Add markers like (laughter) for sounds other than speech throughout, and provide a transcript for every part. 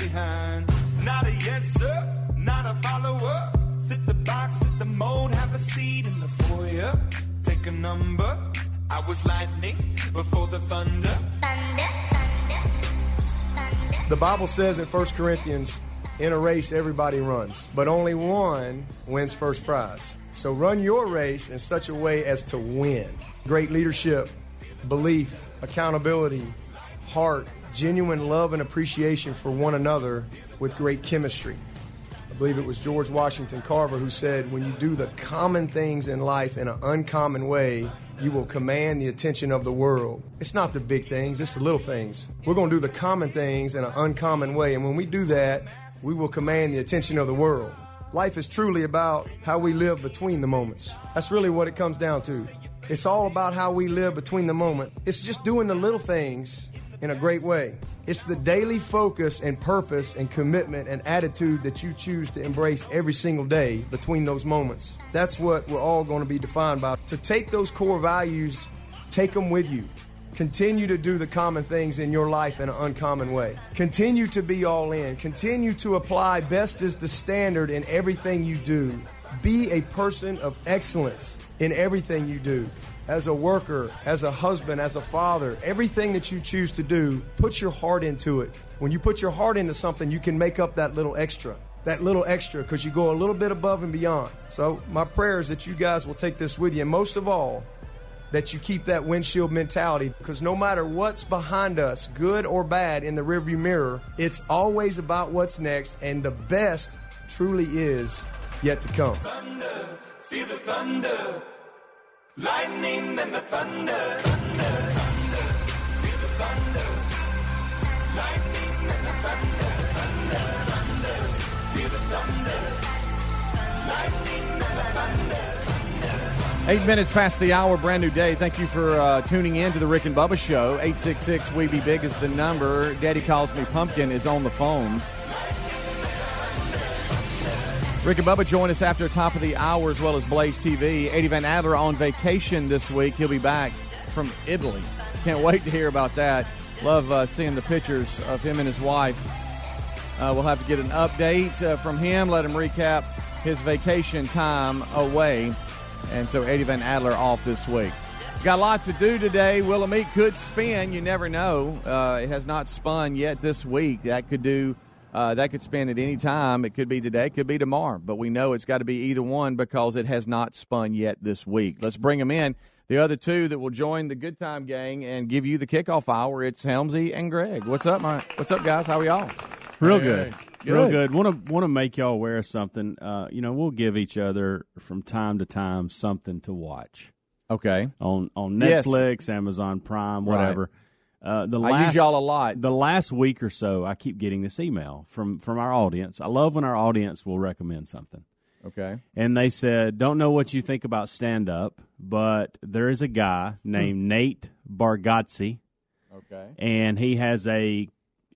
behind. Not a yes, sir, not a follower. Fit the box, fit the mold, have a seat in the foyer. Take a number. I was lightning before the thunder. The Bible says in 1 Corinthians, in a race everybody runs, but only one wins first prize. So run your race in such a way as to win. Great leadership, belief, accountability, heart, genuine love and appreciation for one another with great chemistry. I believe it was George Washington Carver who said, When you do the common things in life in an uncommon way, you will command the attention of the world. It's not the big things, it's the little things. We're going to do the common things in an uncommon way. And when we do that, we will command the attention of the world. Life is truly about how we live between the moments. That's really what it comes down to. It's all about how we live between the moment. It's just doing the little things in a great way. It's the daily focus and purpose and commitment and attitude that you choose to embrace every single day between those moments. That's what we're all going to be defined by. To take those core values, take them with you. Continue to do the common things in your life in an uncommon way. Continue to be all in. Continue to apply best is the standard in everything you do. Be a person of excellence in everything you do. As a worker, as a husband, as a father, everything that you choose to do, put your heart into it. When you put your heart into something, you can make up that little extra. That little extra because you go a little bit above and beyond. So, my prayer is that you guys will take this with you. And most of all, that you keep that windshield mentality because no matter what's behind us, good or bad, in the rearview mirror, it's always about what's next, and the best truly is yet to come. Thunder, feel the thunder. Lightning and the thunder. Thunder. Eight minutes past the hour, brand new day. Thank you for uh, tuning in to the Rick and Bubba Show. 866 We Be Big is the number. Daddy Calls Me Pumpkin is on the phones. Rick and Bubba join us after top of the hour as well as Blaze TV. Eddie Van Adler on vacation this week. He'll be back from Italy. Can't wait to hear about that. Love uh, seeing the pictures of him and his wife. Uh, we'll have to get an update uh, from him, let him recap his vacation time away. And so Eddie Van Adler off this week. Got a lot to do today. Wheel of Meat could spin. You never know. Uh, it has not spun yet this week. That could do. Uh, that could spin at any time. It could be today. It could be tomorrow. But we know it's got to be either one because it has not spun yet this week. Let's bring them in. The other two that will join the Good Time Gang and give you the kickoff hour. It's Helmsy and Greg. What's up, my? What's up, guys? How are y'all? Real Hey, good. hey. Real Good. good. Want to want to make y'all aware of something. Uh, you know, we'll give each other from time to time something to watch Okay. on on Yes. Netflix, Amazon Prime, Right. Uh, the I last, use y'all a lot. The last week or so, I keep getting this email from from our audience. I love when our audience will recommend something. Okay. And they said, "Don't know what you think about stand up, but there is a guy named Nate Bargatze." Okay. and he has a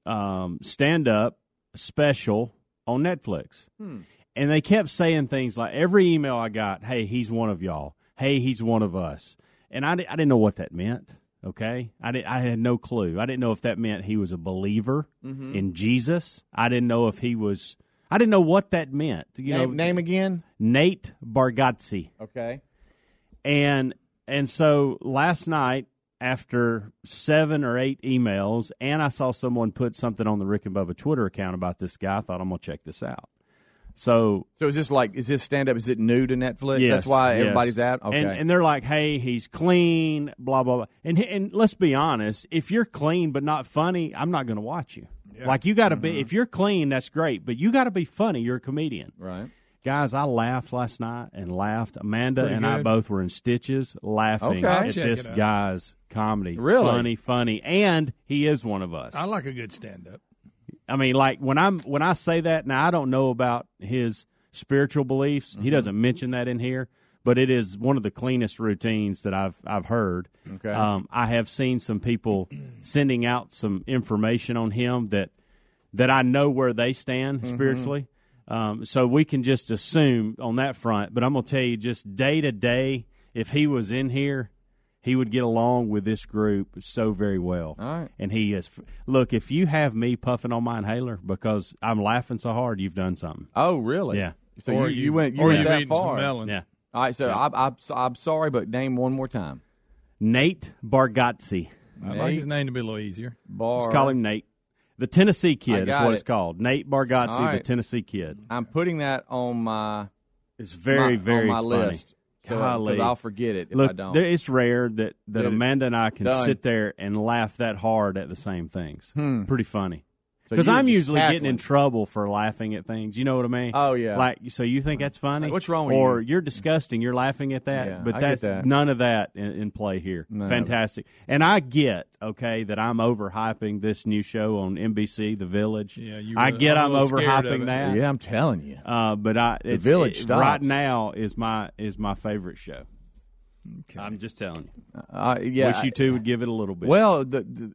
um, stand up special on Netflix. And they kept saying things like every email I got, hey, he's one of y'all. Hey, he's one of us. And I, I didn't know what that meant. Okay. I, did, I had no clue. I didn't know if that meant he was a believer mm-hmm. in Jesus. I didn't know if he was, I didn't know what that meant. You name, know, name again. Nate Bargatze Okay. and and so last night after seven or eight emails and i saw someone put something on the rick and bubba twitter account about this guy i thought i'm going to check this out so So is this like is this stand up? Is it new to Netflix? yes, That's why yes. everybody's out. Okay. and, and they're like hey he's clean blah blah blah and and let's be honest if you're clean but not funny i'm not going to watch you like you got to Mm-hmm. be if you're clean that's great but you got to be funny you're a comedian right. Guys, I laughed last night and laughed. Amanda pretty and I both were in stitches laughing Okay. At this guy's comedy. Really? Funny, funny. And he is one of us. I like a good stand up. I mean, like when I'm when I say that, now I don't know about his spiritual beliefs. Mm-hmm. He doesn't mention that in here, but it is one of the cleanest routines that I've I've heard. Okay. Um, I have seen some people (clears throat) sending out some information on him that that I know where they stand Mm-hmm. spiritually. Um, so we can just assume on that front. But I'm gonna tell you, just day to day, if he was in here, he would get along with this group so very well. All right. And he is. Look, if you have me puffing on my inhaler because I'm laughing so hard, you've done something. Oh, really? Yeah. So or you, you went you or went you've that eaten some far. melon. Yeah. All right. So I'm, I'm I'm sorry, but name one more time. Nate Bargatze. I'd like his name to be a little easier. Bar. Let's call him Nate. The Tennessee Kid is what it. it's called. Nate Bargatze, All the. Tennessee Kid. I'm putting that on my It's very, my, very on my funny. list. Because uh, I'll forget it if I don't. there, it's rare that, that Did Amanda and I can sit there and laugh that hard at the same things. Hmm. Pretty funny. So Because you were I'm just usually getting in trouble for laughing at things. You know what I mean? Oh, yeah. Like, so you think that's funny? What's wrong with or you? you're disgusting. You're laughing at that. Yeah, but I get that's that. none of that in, in play here. None Fantastic. And I get okay that I'm overhyping this new show on NBC, The Village. Yeah, you I get I'm I'm, a little scared of overhyping that. yeah, I'm telling you. Uh, but I, it's, Village it- right now is my is my favorite show. Okay. I'm just telling you. Uh, yeah. Wish you two would give it a little bit. Well, the, the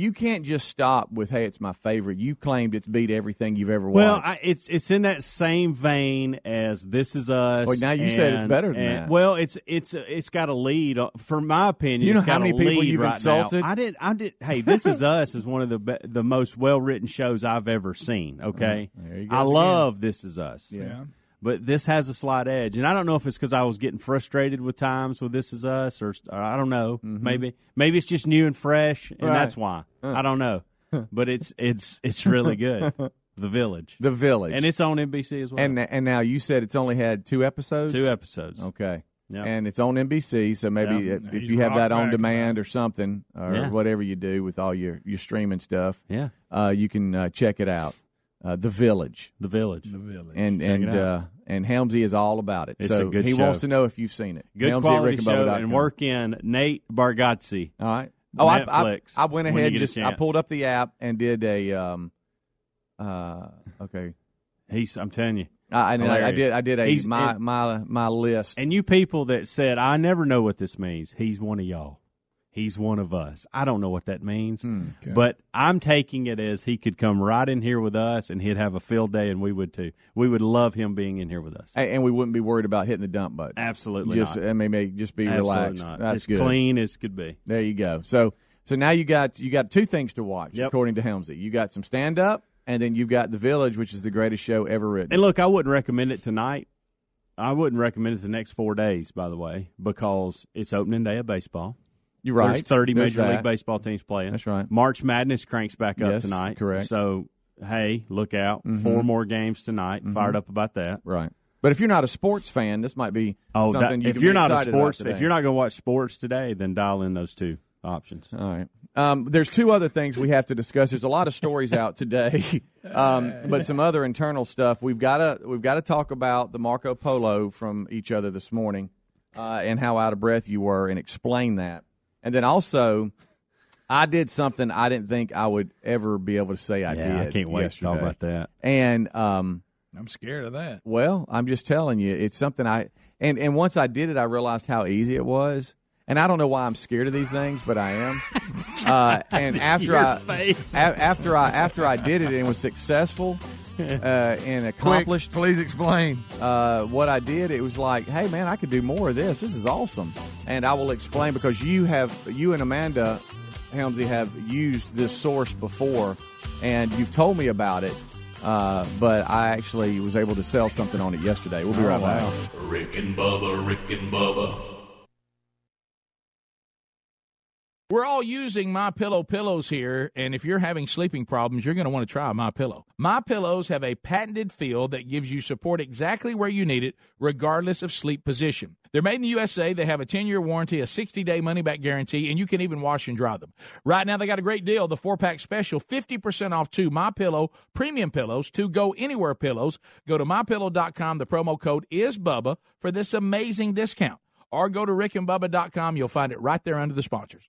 you can't just stop with hey, it's my favorite. You claimed it's beat everything you've ever Well, watched. I, it's it's in that same vein as This Is Us. Well, now you said it's better than and- that. Well, it's it's it's got a lead. uh, For my opinion, Do you know it's got how many people you've right insulted? Now. I did. I did. Hey, This Is Us is one of the be, the most well written shows I've ever seen. Okay, Mm, there he I goes love This Is Us. yeah. But this has a slight edge, and I don't know if it's because I was getting frustrated with times with This Is Us, or, or I don't know. Maybe maybe it's just new and fresh, and Mm-hmm. Right. that's why. I don't know. but it's it's it's really good. (laughs) The Village, the Village, and it's on NBC as well. and and now you said it's only had two episodes. two episodes. Okay. Yeah. And it's on NBC, so maybe Yeah. if He's you have that on demand or something, or Yeah. whatever you do with all your, your streaming stuff, Yeah, uh, you can uh, check it out. Uh, the Village, The Village. The village. and Check and uh, and Helmsy is all about it. It's so a good he show. wants to know if you've seen it. Good Helmsy quality show, and work in Nate Bargatze. All right. Oh, I, I, I went ahead get just I pulled up the app and did a um uh okay. He's, I'm telling you. I, and I, I did I did a He's- my and- my my list. And you people that said, I never know what this means, he's one of y'all. He's one of us. I don't know what that means, Hmm. but I'm taking it as he could come right in here with us and he'd have a field day, and we would too. We would love him being in here with us. and, we wouldn't be worried about hitting the dump button. Absolutely just not. I mean, just be Absolutely relaxed. not. That's as good. clean as could be. There you go. So so now you got you got two things to watch Yep. according to Helmsy. You got some stand up, and then you've got The Village, which is the greatest show ever written. And look, I wouldn't recommend it tonight. I wouldn't recommend it the next four days, by the way, because it's opening day of baseball. You're right. There's 30 There's Major that. League Baseball teams playing. That's right. March Madness cranks back up Yes, tonight. correct. So, hey, look out. Mhm. Four more games tonight. Fired up about that. Right. But if you're not a sports fan, this might be Oh, something that- you if can you're be not a sports, if you're not going to watch sports today, then dial in those two options. All right. Um, there's two other things we have to discuss. There's a lot of stories out today, (laughs) um, but some other internal stuff. We've got to we've got to talk about the Marco Polo from each other this morning, uh, and how out of breath you were, and explain that. And then also, I did something I didn't think I would ever be able to say I yeah, did. I can't wait to talk yesterday. about that. And um, I'm scared of that. well, I'm just telling you, it's something I and and once I did it, I realized how easy it was. And I don't know why I'm scared of these things, but I am. (laughs) Uh, and after I face. a- after I after I did it and was successful (laughs) uh, and accomplished Quick, please explain. uh, what I did, it was like, hey man, I could do more of this. This is awesome, and I will explain because you have you and Amanda Helmsy have used this source before, and you've told me about it. Uh, but I actually was able to sell something on it yesterday. We'll be right back. Rick and Bubba, Rick and Bubba. We're all using My Pillow pillows here, and if you're having sleeping problems, you're going to want to try My Pillow. My Pillows have a patented feel that gives you support exactly where you need it, regardless of sleep position. They're made in the USA. They have a 10-year warranty, a 60-day money-back guarantee, and you can even wash and dry them. Right now, they got a great deal: the four-pack special, 50% off two My Pillow premium pillows, two Go Anywhere pillows. Go to mypillow.com. The promo code is Bubba for this amazing discount, or go to rickandbubba.com. You'll find it right there under the sponsors.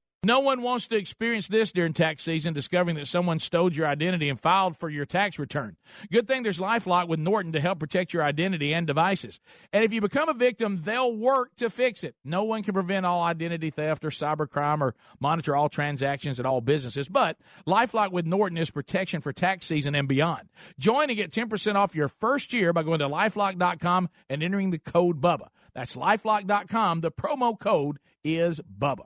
No one wants to experience this during tax season, discovering that someone stole your identity and filed for your tax return. Good thing there's LifeLock with Norton to help protect your identity and devices. And if you become a victim, they'll work to fix it. No one can prevent all identity theft or cybercrime or monitor all transactions at all businesses, but LifeLock with Norton is protection for tax season and beyond. Join and get 10% off your first year by going to lifelock.com and entering the code BUBBA. That's lifelock.com. The promo code is BUBBA.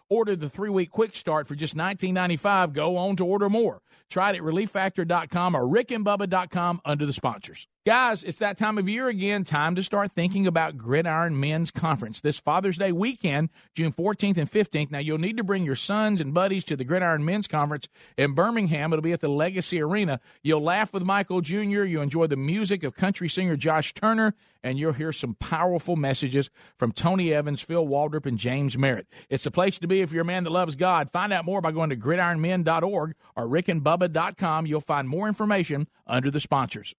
order the three week quick start for just $19.95 go on to order more. Try it at relieffactor.com or rickandbubba.com under the sponsors. Guys, it's that time of year again. Time to start thinking about Gridiron Men's Conference this Father's Day weekend, June 14th and 15th. Now, you'll need to bring your sons and buddies to the Gridiron Men's Conference in Birmingham. It'll be at the Legacy Arena. You'll laugh with Michael Jr., you'll enjoy the music of country singer Josh Turner, and you'll hear some powerful messages from Tony Evans, Phil Waldrop, and James Merritt. It's a place to be if you're a man that loves God. Find out more by going to gridironmen.org or rickandbubba.com. You'll find more information under the sponsors.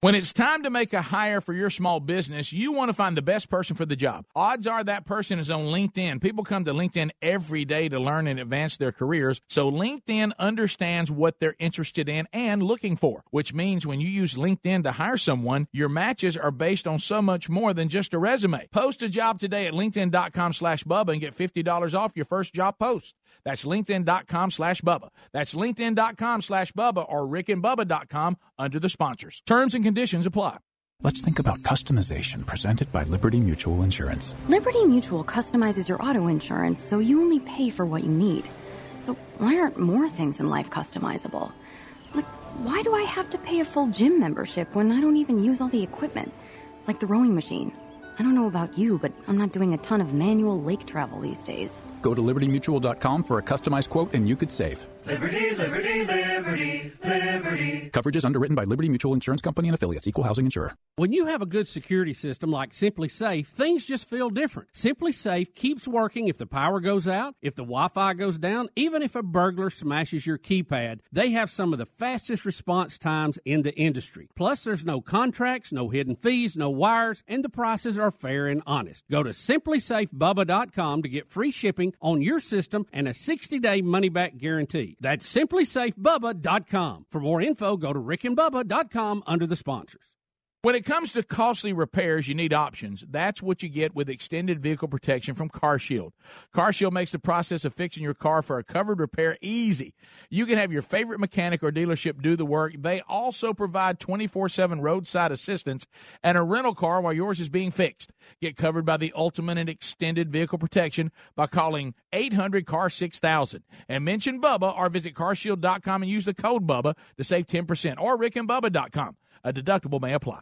When it's time to make a hire for your small business, you want to find the best person for the job. Odds are that person is on LinkedIn. People come to LinkedIn every day to learn and advance their careers. So LinkedIn understands what they're interested in and looking for, which means when you use LinkedIn to hire someone, your matches are based on so much more than just a resume. Post a job today at linkedin.com slash Bubba and get $50 off your first job post. That's linkedin.com slash Bubba. That's linkedin.com slash Bubba or rickandbubba.com under the sponsors. Terms and conditions apply. Let's think about customization presented by Liberty Mutual Insurance. Liberty Mutual customizes your auto insurance so you only pay for what you need. So why aren't more things in life customizable? Like, why do I have to pay a full gym membership when I don't even use all the equipment? Like the rowing machine. I don't know about you, but I'm not doing a ton of manual lake travel these days. Go to libertymutual.com for a customized quote and you could save. Liberty, liberty, liberty, liberty. Coverage is underwritten by Liberty Mutual Insurance Company and affiliates, equal housing insurer. When you have a good security system like SimpliSafe, things just feel different. SimpliSafe keeps working if the power goes out, if the Wi Fi goes down, even if a burglar smashes your keypad. They have some of the fastest response times in the industry. Plus, there's no contracts, no hidden fees, no wires, and the prices are fair and honest. Go to simplisafebubba.com to get free shipping on your system and a 60 day money back guarantee. That's simplisafebubba.com. For more info, go to rickandbubba.com under the sponsors. When it comes to costly repairs, you need options. That's what you get with extended vehicle protection from CarShield. CarShield makes the process of fixing your car for a covered repair easy. You can have your favorite mechanic or dealership do the work. They also provide 24/7 roadside assistance and a rental car while yours is being fixed. Get covered by the ultimate and extended vehicle protection by calling 800 car 6000 and mention Bubba or visit carshield.com and use the code Bubba to save 10% or rickandbubba.com. A deductible may apply.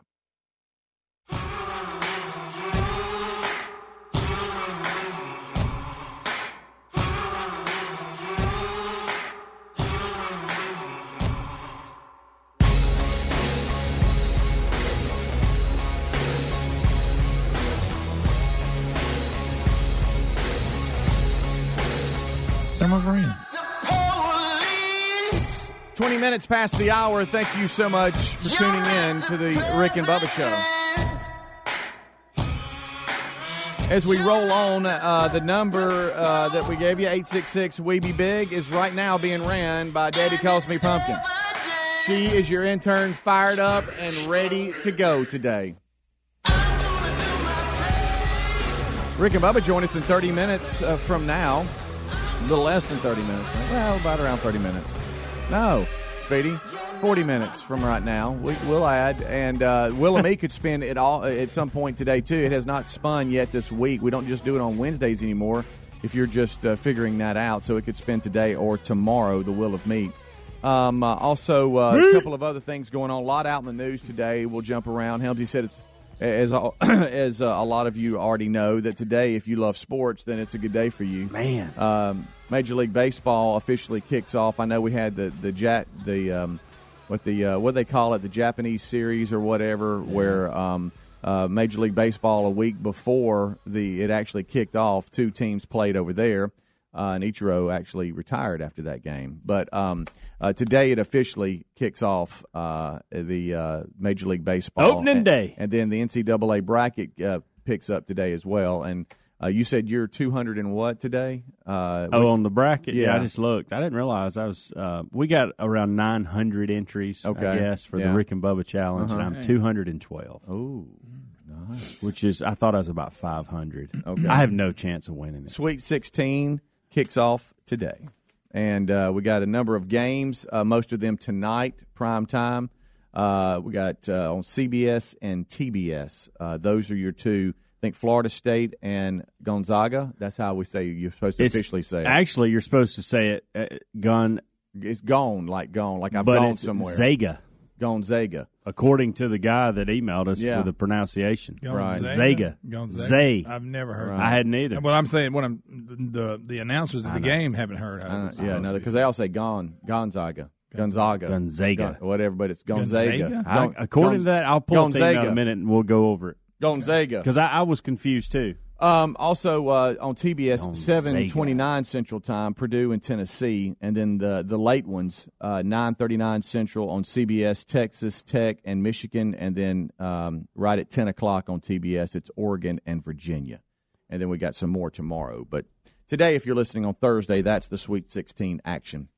20 minutes past the hour. Thank you so much for tuning in to the Rick and Bubba Show. As we roll on, uh, the number uh, that we gave you, 866 We Be Big, is right now being ran by Daddy Calls Me Pumpkin. She is your intern, fired up and ready to go today. Rick and Bubba join us in 30 minutes uh, from now. A little less than 30 minutes. right? Well, about around 30 minutes. No, Speedy, 40 minutes from right now. We, we'll add. And uh, Will and me (laughs) could spin it all uh, at some point today, too. It has not spun yet this week. We don't just do it on Wednesdays anymore if you're just uh, figuring that out. So it could spin today or tomorrow, the Wheel of Meat. Um, uh, also, uh, a couple of other things going on. A lot out in the news today. We'll jump around. Helmsy said it's as a- (clears throat) as uh, a lot of you already know that today, if you love sports, then it's a good day for you. Man, um, Major League Baseball officially kicks off. I know we had the the jet the um, what the uh, what they call it the Japanese series or whatever, where um, uh, Major League Baseball a week before the it actually kicked off, two teams played over there. Uh, and Ichiro actually retired after that game. But um, uh, today it officially kicks off uh, the uh, Major League Baseball Opening And- day. and then the NCAA bracket uh, picks up today as well. And uh, you said you're 200 and what today? Uh, Oh, which- on the bracket, yeah. Yeah. I just looked. I didn't realize I was. Uh, we got around 900 entries, Okay. I guess, for Yeah. the Rick and Bubba challenge, Uh-huh. and I'm 212. Oh, nice. Which is, I thought I was about 500. Okay. I have no chance of winning it. Sweet 16 kicks off today. And uh, we got a number of games, uh, most of them tonight, prime time. Uh, we got uh, on CBS and TBS. Uh, those are your two. I think Florida State and Gonzaga. That's how we say you're supposed to It's- officially say it. Actually, you're supposed to say it uh, gun, It's gone, like gone, like I've gone somewhere. Zaga, Gonzaga. According to the guy that emailed us Yeah. with the pronunciation. Right. Zaga. Gonzaga? Zay. I've never heard. Right. that. I hadn't either. What I'm saying, what I'm the the announcers at the game haven't heard. How it's yeah, no, because they all say Gon, Gonzaga, Gonzaga, Gonzaga. Gon- whatever, but it's Gonzaga. Gonzaga? I, according Gon- to that, I'll pull up the email in a minute and we'll go over it. Gonzaga. Because I, I was confused too. Um, also uh, on TBS, seven twenty nine Central Time, Purdue and Tennessee, and then the the late ones, uh, nine thirty nine Central on CBS, Texas Tech and Michigan, and then um, right at ten o'clock on TBS, it's Oregon and Virginia, and then we got some more tomorrow. But today, if you're listening on Thursday, that's the Sweet Sixteen action.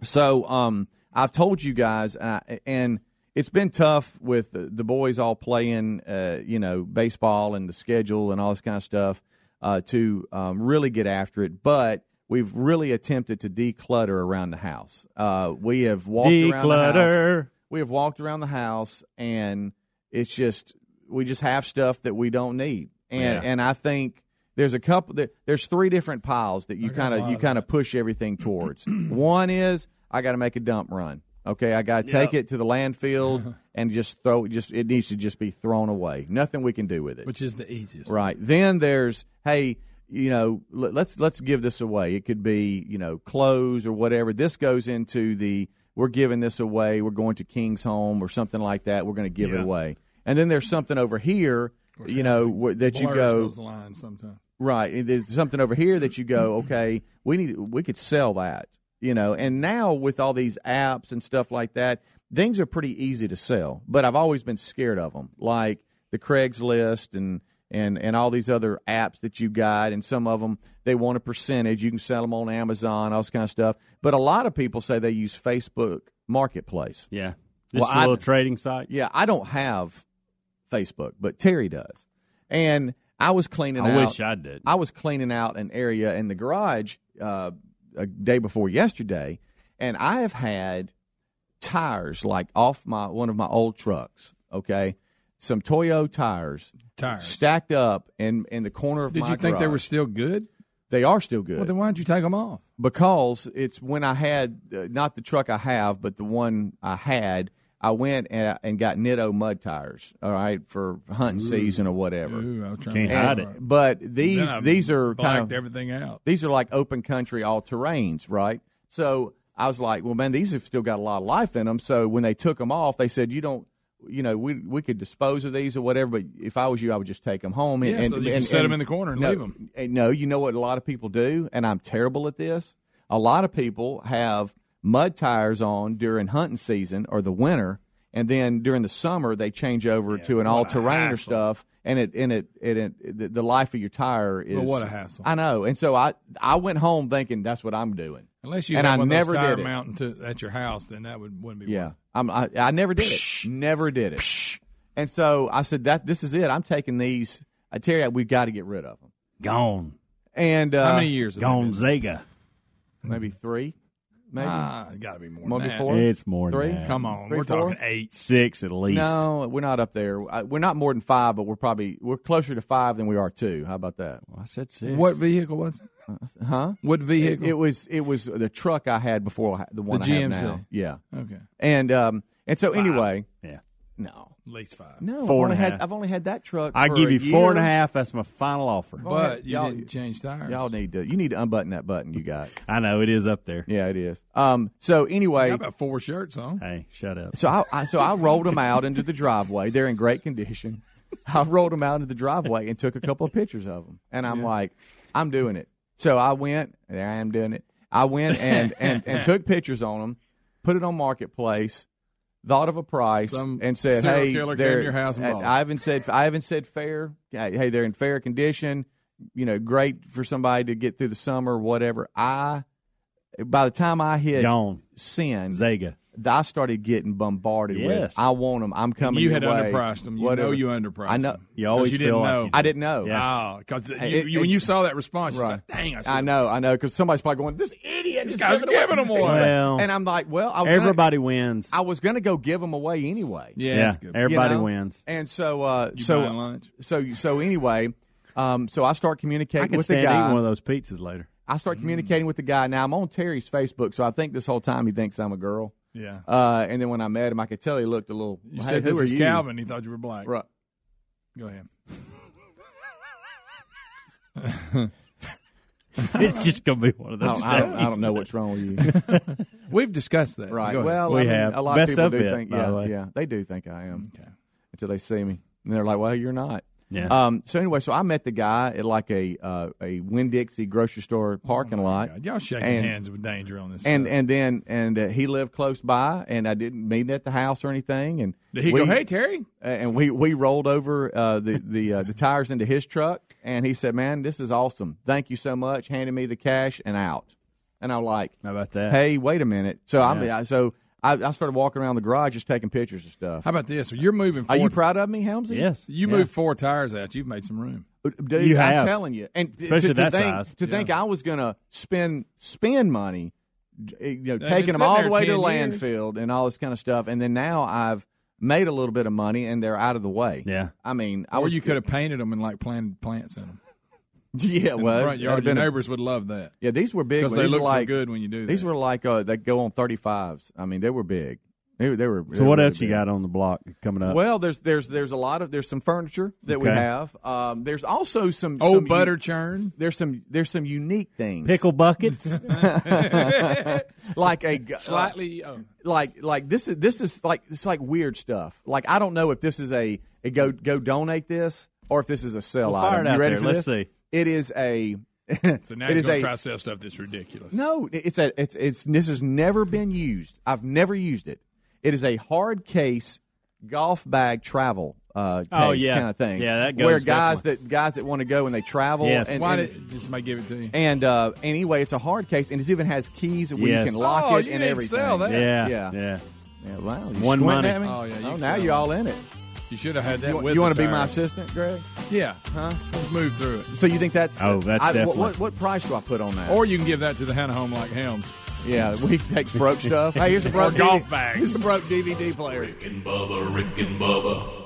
So um, I've told you guys, and, I, and it's been tough with the, the boys all playing, uh, you know, baseball and the schedule and all this kind of stuff uh, to um, really get after it. But we've really attempted to declutter around the house. Uh, we have walked around the house. Declutter. We have walked around the house, and it's just we just have stuff that we don't need, and Yeah. and I think. There's a couple. there- There's three different piles that you I got a kind of you kind of push everything towards. (clears throat) One is I got to make a dump run. Okay, I got to take Yep. it to the landfill (laughs) and just throw. Just it needs to just be thrown away. Nothing we can do with it. which is the easiest. Right. Then there's hey, you know, let- let's let's give this away. It could be you know clothes or whatever. This goes into the we're giving this away. We're going to King's Home or something like that. We're going to give it away. And then there's something over here, you know, that you go those lines sometimes. Right. There's something over here that you go, (laughs) okay, we need we could sell that. You know, and now with all these apps and stuff like that, things are pretty easy to sell. But I've always been scared of them, like the Craigslist and and and all these other apps that you got, and some of them they want a percentage. You can sell them on Amazon, all this kind of stuff. But a lot of people say they use Facebook Marketplace. Yeah. Well, Just I- a little trading site. Yeah, I don't have Facebook, but Terry does. And I was cleaning I out. wish I did. I was cleaning out an area in the garage uh, a day before yesterday, and I have had tires like off my one of my old trucks. Okay, some Toyo tires, Tires. stacked up in in the corner of Did my Did you think they were still good? They are still good Well, then why didn't you take them off? because it's when I had uh, not the truck I have, but the one I had. I went and, and got Nitto mud tires. All right, for hunting season or whatever. Ooh, I Can't to hide it. But these these are kind of everything out. these are like open country all terrains, right? So I was like, well, man, these have still got a lot of life in them. So when they took them off, they said, you don't, you know, we we could dispose of these or whatever. But if I was you, I would just take them home. Yeah, so you can set 'em in the corner and no, leave 'em. and No, you know what a lot of people do, and I'm terrible at this. A lot of people have mud tires on during hunting season or the winter. And then during the summer, they change over to an all terrain or stuff, and it and it, and it the, the life of your tire is Well, what a hassle. I know, and so I I went home thinking that's what I'm doing. Unless you and had I one of never those tire did it. mountain to, at your house, then that would wouldn't be. Yeah, I'm, I I never did it. Never did it. And so I said that this is it. I'm taking these. I tell you, we've got to get rid of them. Gone. And uh, How many years? have they been? Gonzaga. Maybe three. Maybe Ah, got to be more. More than than that. four? It's more than Three? that. Come on, Three, we're four? talking eight. Six at least. No, we're not up there. I- We're not more than five, but we're probably we're closer to five than we are two. How about that? Well, I said six. What vehicle was it? Huh? What It, vehicle? it was it was the truck I had before I had- the one The I have GMC. now. Yeah, okay, and um and so anyway, Yeah. no, at least five. no, Four I've only and a had half. I've only had that truck. I for give a you four and a year. half. That's my final offer. But you Y'all- didn't change tires. Y'all need to you need to unbutton that button you got. I know it is up there. yeah, it is. Um. So anyway, got about four shirts on. Hey, shut up. So I, I so I rolled them out into the driveway. They're in great condition. (laughs) I rolled them out into the driveway and took a couple of pictures of them. And I'm like, I'm doing it. So I went. There I am doing it. I went and and and took pictures on them, put it on marketplace. Thought of a price Some and said, "Hey, they're- to your house and. I haven't said I haven't said fair. Hey, hey, they're in fair condition. You know, great for somebody to get through the summer, whatever. I by the time I hit Gone. sin, Zaga. I started getting bombarded with. I want them. I'm coming. you your had way, underpriced them. You whatever. know you underpriced I know. them. You always you feel didn't like know. you I didn't know. Yeah. Oh, because It- when you saw that response, you're Right. like, dang, I, I know. I know. Because somebody's probably going, "This idiot, This is guy's giving them away. Well, And I'm like, "Well, I was gonna- everybody wins. I was going to go give them away anyway. Yeah, yeah, that's good. everybody You know? wins. And so, uh, You so, buying lunch? so, so anyway, um, so I start communicating can with the guy. eating one of those pizzas later. I start communicating with the guy. Now I'm on Terry's Facebook, so I think this whole time he thinks I'm a girl. Yeah. Uh, and then when I met him, I could tell he looked a little. You hey, said who this are is you? Calvin. He thought you were black. Right. Go ahead. (laughs) it's just gonna be one of I those. don't, I don't, I don't know what's wrong with you. (laughs) We've discussed that. Right. Well, We I mean, have. a lot Best of people do it, think. Yeah, the yeah, they do think I am until they see me, and they're like, "Well, you're not." Yeah. Um. So anyway, so I met the guy at like a uh, a Winn Dixie grocery store parking lot. Oh God, y'all shaking and- hands with danger on this. And stuff. and then and uh, he lived close by, and I didn't meet him at the house or anything. And did he we- go, "Hey, Terry"? uh, and we we rolled over uh, the the uh, the tires into his truck, and he said, "Man, this is awesome. Thank you so much." Handed me the cash and out, and I'm like, How about that? "Hey, wait a minute." So I'm Yeah. I- so I, I started walking around the garage just taking pictures of stuff. How about this? So you're moving. Are Four, you proud of me, Helmsy? Yes. You Yeah. moved four tires out. You've made some room. Uh, dude, You I'm telling you, and Especially to, to that think, size. To Yeah. think I was going to spend spend money, eh, you know, taking them all the way to 10 years. landfill and all this kind of stuff, and then now I've made a little bit of money and they're out of the way. Yeah. I mean, I Or was you could have painted them and like planted plants in them. (laughs) yeah, In well, the front yard, have your been a- neighbors would love that yeah, these were big. because they look like, so good when you do that. These were like uh, they go on thirty fives. I mean, they were big. They, were- they were. they So were what really else you got on the block coming up? Well, there's there's there's a lot of there's some furniture that we have. Um, there's also some old some butter churn. there's some there's some unique things. Pickle buckets. (laughs) (laughs) like a g- Slightly. Oh. like like this is this is like it's like weird stuff. Like I don't know if this is a, a go go donate this or if this is a sell Well, fire item. it out you ready there. for Let's this? see. It is a. (laughs) So now it you're going a to try to sell stuff that's ridiculous. no. It's a it's it's this has never been used. I've never used it. It is a hard case golf bag travel uh, case Oh, yeah. kind of thing. Yeah, that goes where guys that guys that want to go and they travel. Yes. and, Why and, did did somebody give it to you? and uh, anyway, it's a hard case, and it even has keys where Yes. you can lock Oh, it and everything. sell that. yeah, Yeah. yeah. Yeah, wow, you One money. Oh, yeah, you Oh, now you're all in it. You should have had that You, with you want to be my assistant, Greg? Yeah. Huh? Let's move through it. So you think that's? Oh, that's I, what- definitely- What, what price do I put on that? Or you can give that to the Hannah Home like Helms. yeah, (laughs) we takes broke stuff. Hey, here's a broke Or golf DVD bags. Here's a broke DVD player. Rick and Bubba, Rick and Bubba.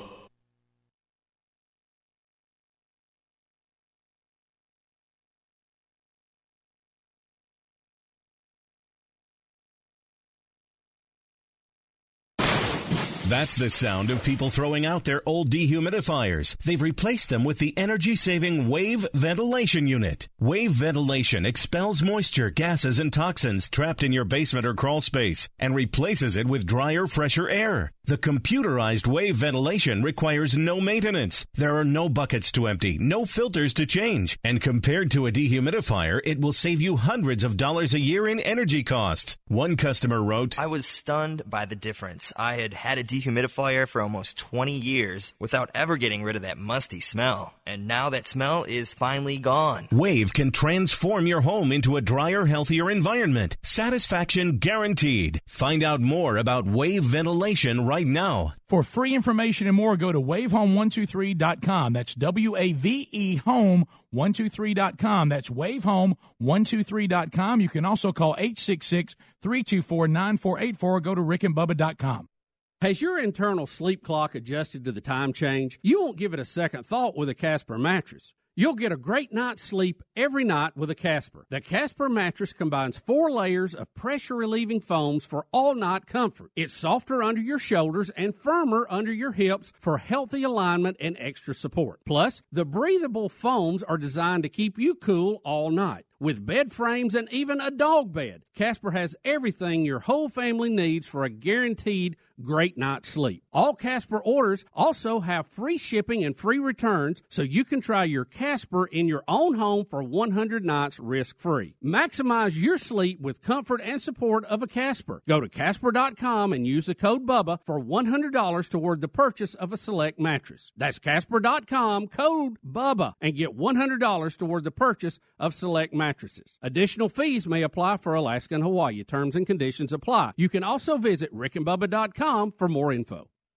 That's the sound of people throwing out their old dehumidifiers. They've replaced them with the energy saving Wave Ventilation Unit. Wave Ventilation expels moisture, gases, and toxins trapped in your basement or crawl space and replaces it with drier, fresher air. The computerized Wave Ventilation requires no maintenance. There are no buckets to empty, no filters to change, and compared to a dehumidifier, it will save you hundreds of dollars a year in energy costs. One customer wrote, I was stunned by the difference. I had had a dehumidifier for almost 20 years without ever getting rid of that musty smell. And now that smell is finally gone. Wave can transform your home into a drier, healthier environment. Satisfaction guaranteed. Find out more about Wave Ventilation right right now. For free information and more, go to wavehome123.com. That's W A V E home123.com. That's wavehome123.com. You can also call 866 324 9484 or go to rickandbubba.com. Has your internal sleep clock adjusted to the time change? You won't give it a second thought with a Casper mattress. You'll get a great night's sleep every night with a Casper. The Casper mattress combines four layers of pressure relieving foams for all night comfort. It's softer under your shoulders and firmer under your hips for healthy alignment and extra support. Plus, the breathable foams are designed to keep you cool all night. With bed frames and even a dog bed, Casper has everything your whole family needs for a guaranteed great night's sleep. All Casper orders also have free shipping and free returns, so you can try your Casper in your own home for 100 nights risk free. Maximize your sleep with comfort and support of a Casper. Go to Casper.com and use the code BUBBA for $100 toward the purchase of a select mattress. That's Casper.com, code BUBBA, and get $100 toward the purchase of select mattresses. Additional fees may apply for Alaska and Hawaii. Terms and conditions apply. You can also visit rickandbubba.com for more info.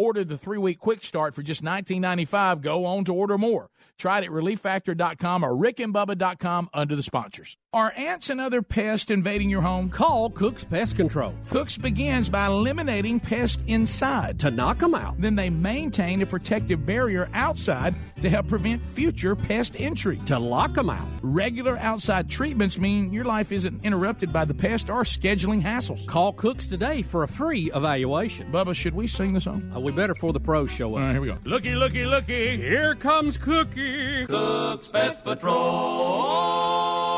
ordered the three week quick start for just $19.95 go on to order more. Try it at relieffactor.com or rickandbubba.com under the sponsors. Are ants and other pests invading your home? Call Cook's Pest Control. Cook's begins by eliminating pests inside. To knock them out. Then they maintain a protective barrier outside to help prevent future pest entry. To lock them out. Regular outside treatments mean your life isn't interrupted by the pest or scheduling hassles. Call Cooks today for a free evaluation. Bubba, should we sing the song? Uh, we better for the pros show up. All right, here we go. Looky, looky, looky. Here comes Cookie. Cook's Pest Patrol.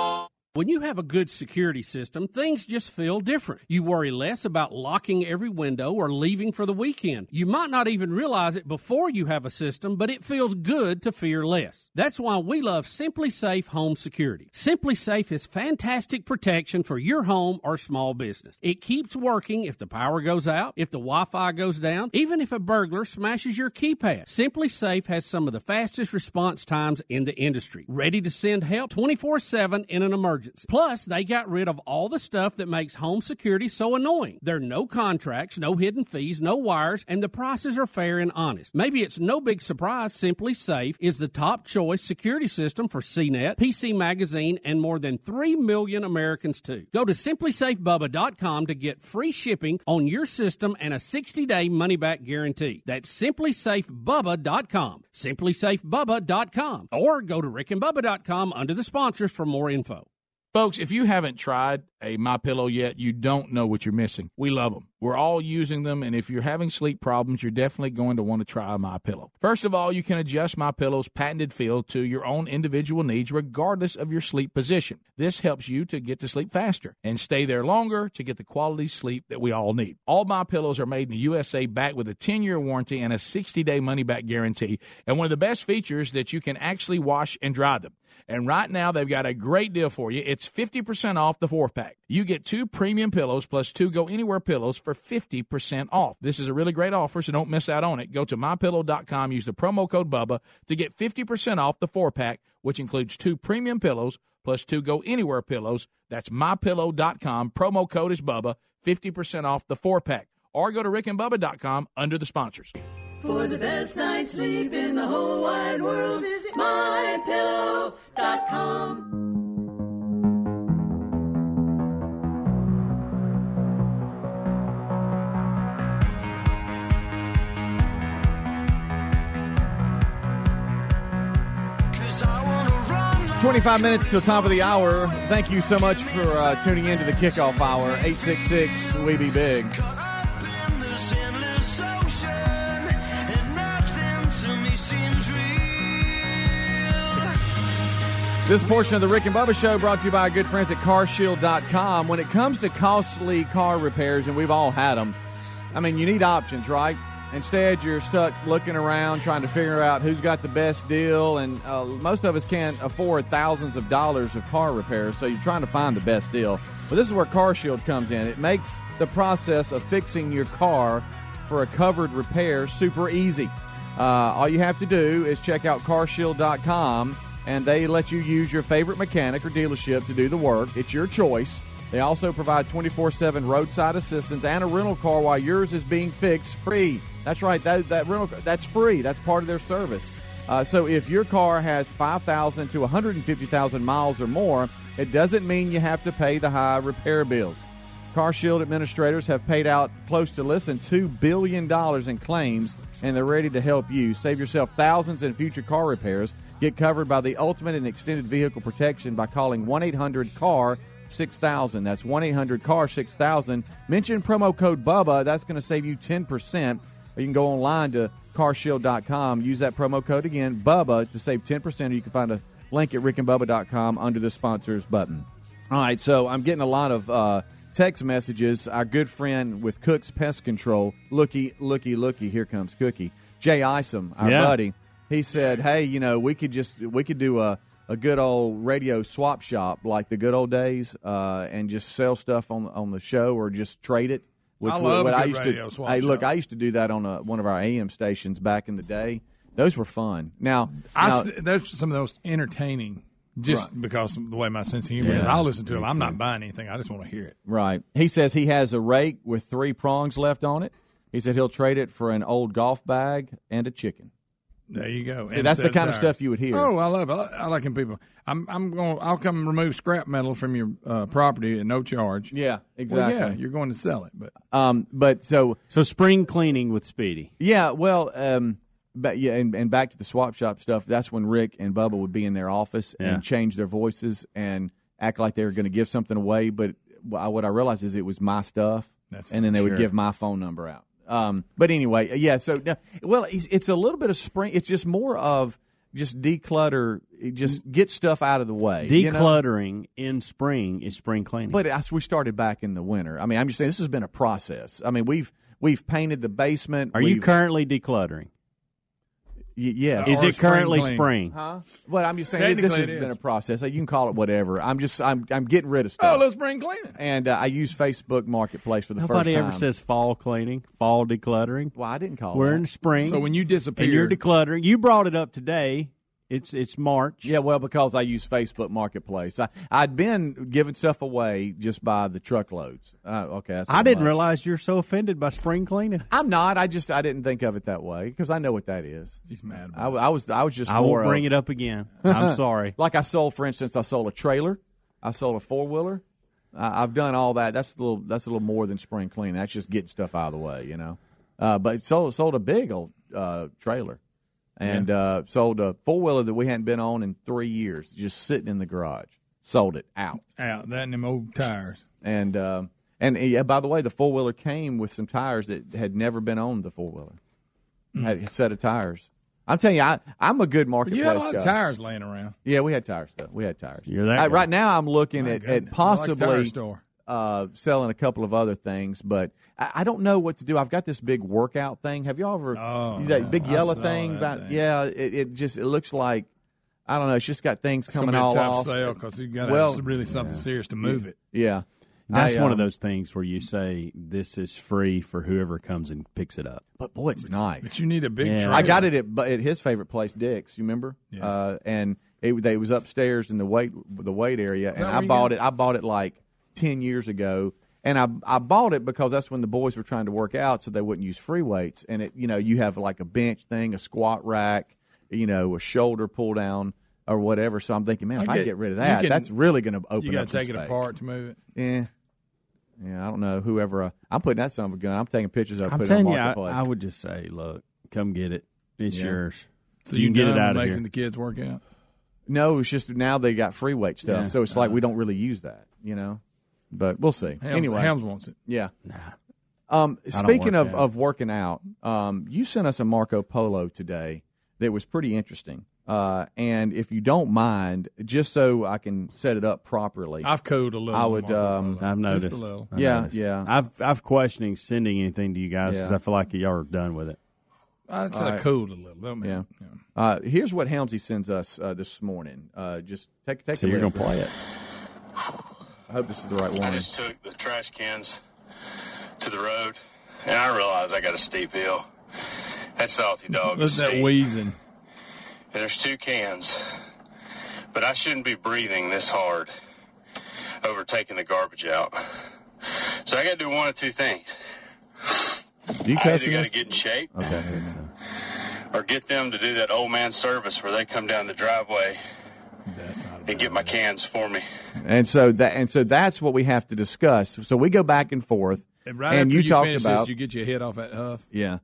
When you have a good security system, things just feel different. You worry less about locking every window or leaving for the weekend. You might not even realize it before you have a system, but it feels good to fear less. That's why we love SimpliSafe Home Security. SimpliSafe is fantastic protection for your home or small business. It keeps working if the power goes out, if the Wi-Fi goes down, even if a burglar smashes your keypad. SimpliSafe has some of the fastest response times in the industry. Ready to send help 24/7 in an emergency. Plus, they got rid of all the stuff that makes home security so annoying. There are no contracts, no hidden fees, no wires, and the prices are fair and honest. Maybe it's no big surprise SimpliSafe is the top choice security system for CNET, PC Magazine, and more than 3 million Americans too. Go to simplisafebubba.com to get free shipping on your system and a 60-day money-back guarantee. That's simplisafebubba.com. simplisafebubba.com or go to rickandbubba.com under the sponsors for more info. Folks, if you haven't tried a My Pillow yet, you don't know what you're missing. We love them. We're all using them, and if you're having sleep problems, you're definitely going to want to try My Pillow. First of all, you can adjust My Pillow's patented feel to your own individual needs, regardless of your sleep position. This helps you to get to sleep faster and stay there longer to get the quality sleep that we all need. All My Pillows are made in the USA, backed with a 10-year warranty and a 60-day money-back guarantee. And one of the best features that you can actually wash and dry them. And right now, they've got a great deal for you. It's 50% off the four pack. You get two premium pillows plus two go anywhere pillows for 50% off. This is a really great offer, so don't miss out on it. Go to mypillow.com, use the promo code BUBBA to get 50% off the four pack, which includes two premium pillows plus two go anywhere pillows. That's mypillow.com. Promo code is BUBBA, 50% off the four pack. Or go to rickandbubba.com under the sponsors. For the best night's sleep in the whole wide world, visit mypillow.com. 25 minutes till top of the hour. Thank you so much for uh, tuning in to the kickoff hour. 866 We Be Big. this portion of the Rick and Bubba Show brought to you by our good friends at CarShield.com. When it comes to costly car repairs, and we've all had them, I mean, you need options, right? Instead, you're stuck looking around trying to figure out who's got the best deal, and uh, most of us can't afford thousands of dollars of car repairs, so you're trying to find the best deal. But this is where Car Shield comes in. It makes the process of fixing your car for a covered repair super easy. Uh, all you have to do is check out carshield.com, and they let you use your favorite mechanic or dealership to do the work. It's your choice. They also provide 24 7 roadside assistance and a rental car while yours is being fixed free. That's right, that, that rental that's free. That's part of their service. Uh, so if your car has 5,000 to 150,000 miles or more, it doesn't mean you have to pay the high repair bills. Car Shield administrators have paid out close to less than $2 billion in claims, and they're ready to help you. Save yourself thousands in future car repairs. Get covered by the ultimate and extended vehicle protection by calling 1 800 CAR 6000. That's 1 800 CAR 6000. Mention promo code BUBBA. That's going to save you 10%. Or you can go online to carshield.com. Use that promo code again, BUBBA, to save 10%. Or you can find a link at rickandbubba.com under the sponsors button. All right, so I'm getting a lot of uh, text messages. Our good friend with Cook's Pest Control, looky, looky, looky, here comes Cookie. Jay Isom, our Yeah. buddy, he said, hey, you know, we could just, we could do a, a good old radio swap shop like the good old days uh, and just sell stuff on, on the show or just trade it. I love what good used to, Hey, look. I used to do that on a, one of our AM stations back in the day. Those were fun. Now, I, now- some of the most entertaining, just because of the way my sense of humor is. I'll listen to them. me I'm too. not buying anything. I just want to hear it. Right. He says he has a rake with three prongs left on it. He said he'll trade it for an old golf bag and a chicken. There you go. See, that's the kind of stuff you would hear. Oh, I love it. I, I like when people. I'm I'm going. I'll come remove scrap metal from your uh, property at no charge. Yeah, Well, exactly. yeah, you're going to sell it, but Um, but so so spring cleaning with Speedy. Yeah, well, um, but yeah, and, and back to the swap shop stuff. That's when Rick and Bubba would be in their office Yeah. and change their voices and act like they were going to give something away. But what I realized is it was my stuff, That's and then they would give my phone number out. Um, but anyway, yeah. So well, it's, it's a little bit of spring. It's just more of just declutter, just get stuff out of the way. you know? Decluttering in spring is spring cleaning. But I, we started back in the winter. I mean, I'm just saying this has been a process. I mean, we've we've painted the basement. Are you currently decluttering? Y- yes. Is Or it currently spring spring? Huh? Well, I'm just saying this Technically has it been is. a process. You can call it whatever. I'm just I'm I'm getting rid of stuff. oh, let's bring cleaning. and uh, I use Facebook Marketplace for the Nobody first time. ever says fall cleaning, fall decluttering. Well, I didn't call. We're that. in spring. So when you and you're decluttering. You brought it up today. It's it's March. Yeah, well, because I use Facebook Marketplace. I, I'd been giving stuff away just by the truckloads. Uh, okay, that's I didn't much. realize you're so offended by spring cleaning. I'm not. I just I didn't think of it that way because I know what that is. he's mad. I, I was I was just I won't bring of- it up again. I'm (laughs) sorry. Like I sold, for instance, I sold a trailer, I sold a four wheeler. I I've done all that. That's a little. That's a little more than spring cleaning. That's just getting stuff out of the way, you know. Uh, but sold sold a big old uh, trailer, and uh, sold a four wheeler that we hadn't been on in three years, just sitting in the garage. Sold it out, out that and them old tires. and um, and yeah, by the way, the four wheeler came with some tires that had never been on the four wheeler. Had a set of tires. I'm telling you, I, I'm a good But marketplace you had a lot of guy. tires laying around. Yeah, we had tires stuff. We had tires. You're that I- guy. right now, I'm looking My at, goodness. at I like tire possibly store. Uh, selling a couple of other things, but I, I don't know what to do. I've got this big workout thing. Have y'all ever Oh, that big yellow thing? About thing. yeah, it, it just it looks like I don't know. It's just got things It's coming to be a all tough off. sale because you got Well, have really something serious to move it. Yeah, That's I, one um, of those things where you say this is free for whoever comes and picks it up. But boy, it's nice. But you need a big. Yeah. trailer. I got it at, bu- at his favorite place, Dick's. You remember? Yeah. Uh, and it, they was upstairs in the weight the weight area, and I bought got it. I bought it like ten years ago, and I I bought it because that's when the boys were trying to work out, so they wouldn't use free weights. And it, you know, you have like a bench thing, a squat rack, you know, a shoulder pull down or whatever. So I'm thinking, man, if I I, get- get rid of that, can- that's really going to open up. You up got to some take it space. apart to move it. Yeah. Yeah, I don't know. Whoever uh, I'm putting that son of a gun. I'm taking pictures of. it, I'm put it on telling you, I, Marketplace. I would just say, look, come get it. It's Yeah. yours. So you you can get it out with of making here. the kids work out. No, it's just now they got free weight stuff, Yeah. so it's like we don't really use that, you know. But we'll see. Helms, anyway, Helms wants it. yeah. Um, speaking work of, out. of working out, um, you sent us a Marco Polo today that was pretty interesting. Uh, and if you don't mind, just so I can set it up properly, I've coded a little. I would, um, I've noticed. Just a little. I've Yeah, noticed. yeah. I've I've questioning sending anything to you guys because Yeah. I feel like y'all are done with it. I'd All say right. cooled a little. I mean, Yeah. Uh, here's what Helmsy sends us uh, this morning. Uh, just take take. So a you're listen. gonna play it. I hope this is the right one. I just took the trash cans to the road, and I realized I got a steep hill. That salty dog (laughs) Listen that steep. wheezing. And there's two cans, but I shouldn't be breathing this hard over taking the garbage out. So I got to do one of two things. You I either got to get in shape Okay. So. or get them to do that old man service where they come down the driveway and get my cans for me. And so that and so that's what we have to discuss. So we go back and forth. And right and after you, you, talked finish about this, you get your head off that huff. yeah.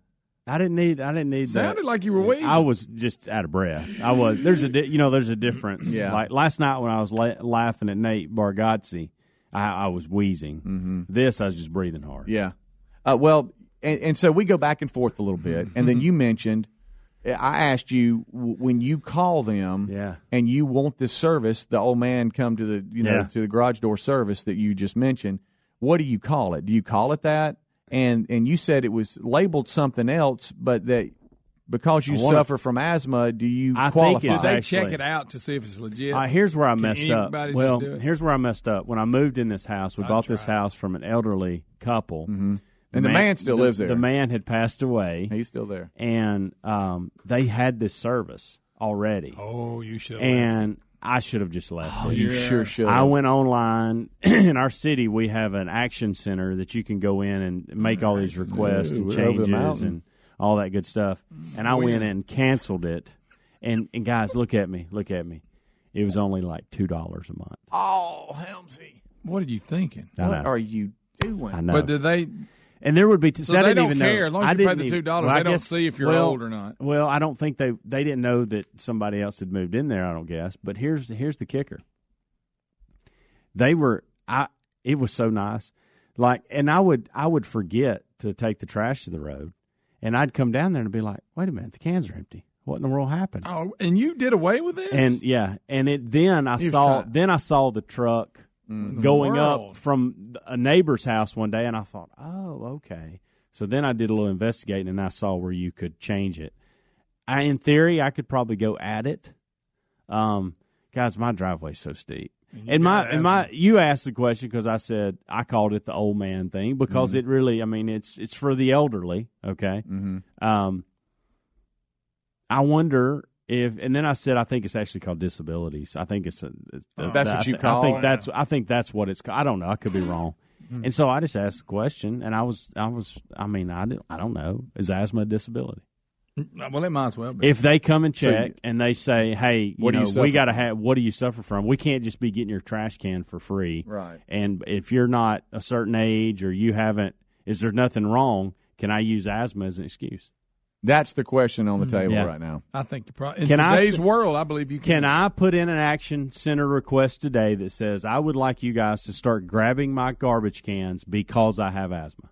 I didn't need. I didn't need. Sounded that. like you were wheezing. I was just out of breath. I was. There's a. Di- you know. There's a difference. Yeah. Like last night when I was la- laughing at Nate Bargatze, I, I was wheezing. Mm-hmm. This I was just breathing hard. Yeah. Uh, well, and, and so we go back and forth a little bit, and then you mentioned. I asked you when you call them, Yeah. and you want this service, the old man come to the you know Yeah. to the garage door service that you just mentioned. What do you call it? Do you call it that? And and you said it was labeled something else, but that because you I wanna- suffer from asthma, do you I think it's Did they actually- check it out to see if it's legit? Uh, here's where I Can messed up. Well, here's where I messed up. When I moved in this house, we I'd bought this house from an elderly couple, Mm-hmm. And the man still the- lives there. The man had passed away. He's still there. and um, they had this service already. oh, you should. and I should have just left Oh, it. you sure should. I went online. (clears throat) in our city, we have an action center that you can go in and make all these requests Ooh, and we're over the changes and all that good stuff. And I went and canceled it. And, and guys, look at me. Look at me. It was only like two dollars a month. Oh, Helmsy, What are you thinking? What are you doing? I know. But did they? And there would be. So I they didn't don't even care. know. As long as I you pay didn't the even- $2, well, I they don't see if you're well, old or not. Well, I don't think they they didn't know that somebody else had moved in there. I don't guess. But here's here's the kicker. They were I. It was so nice, like, and I would I would forget to take the trash to the road, and I'd come down there and be like, wait a minute, the cans are empty. What in the world happened? Oh, and you did away with this? And yeah, and it then I saw then I saw the truck the going world? up from a neighbor's house one day, and I thought, oh, okay. So then I did a little investigating, and I saw where you could change it. I, in theory, I could probably go at it. Um, guys, my driveway's so steep. And, my and my you asked the question because I said I called it the old man thing because Mm-hmm. it really I mean it's it's for the elderly okay Mhm. um I wonder if and then I said I think it's actually called disabilities I think it's, a, it's Oh, that's what you call I think it? that's I think that's what it's called I don't know I could be wrong hmm. and so I just asked the question and I was I was I mean I don't, I don't know is asthma a disability mm, well, it might as well be. if they come and So- check and they say, "Hey, you What do you suffer we got to have what do you suffer from? We can't just be getting your trash can for free." Right. And if you're not a certain age or you haven't, is there nothing wrong? Can I use asthma as an excuse? That's the question on the mm, table Yeah. right now. I think the pro- in Can today's s- world, I believe you Can Can I put in an action center request today that says I would like you guys to start grabbing my garbage cans because I have asthma?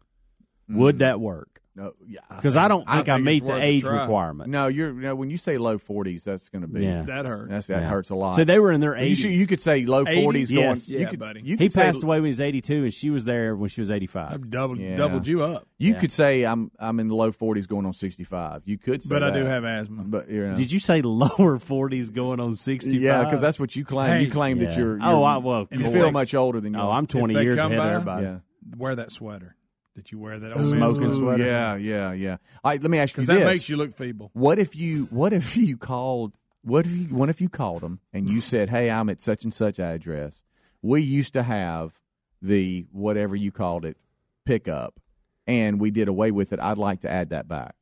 Would mm. that work? No, yeah, Because I, don't think I, think meet the age requirement. No, you're no, when you say low forties, that's going to be Yeah. That hurts. That's, that Yeah. hurts a lot. So they were in their 80s. you could say low 80s? forties going. Yes. you Yeah, could, buddy. You He could say- passed away when he was 82, and she was there when she was 85. Doubled Yeah. doubled you up, You Yeah. could say I'm I'm in the low forties going on sixty five. You could say but I do have asthma. But you know. Did you say lower 40s going on 65? Yeah, because that's what you claim. you Hey. claim that you're, Oh, you're- I- well, you boy. feel much older than you. Oh. I'm 20 years come ahead of everybody. Yeah. Wear that sweater. Did you wear that old Smoking man sweater? Yeah, yeah, yeah. All right, let me ask you this: that makes you look feeble. What if you What if you called? What if you What if you called them and you said, "Hey, I'm at such and such address. We used to have the whatever you called it pickup, and we did away with it. I'd like to add that back."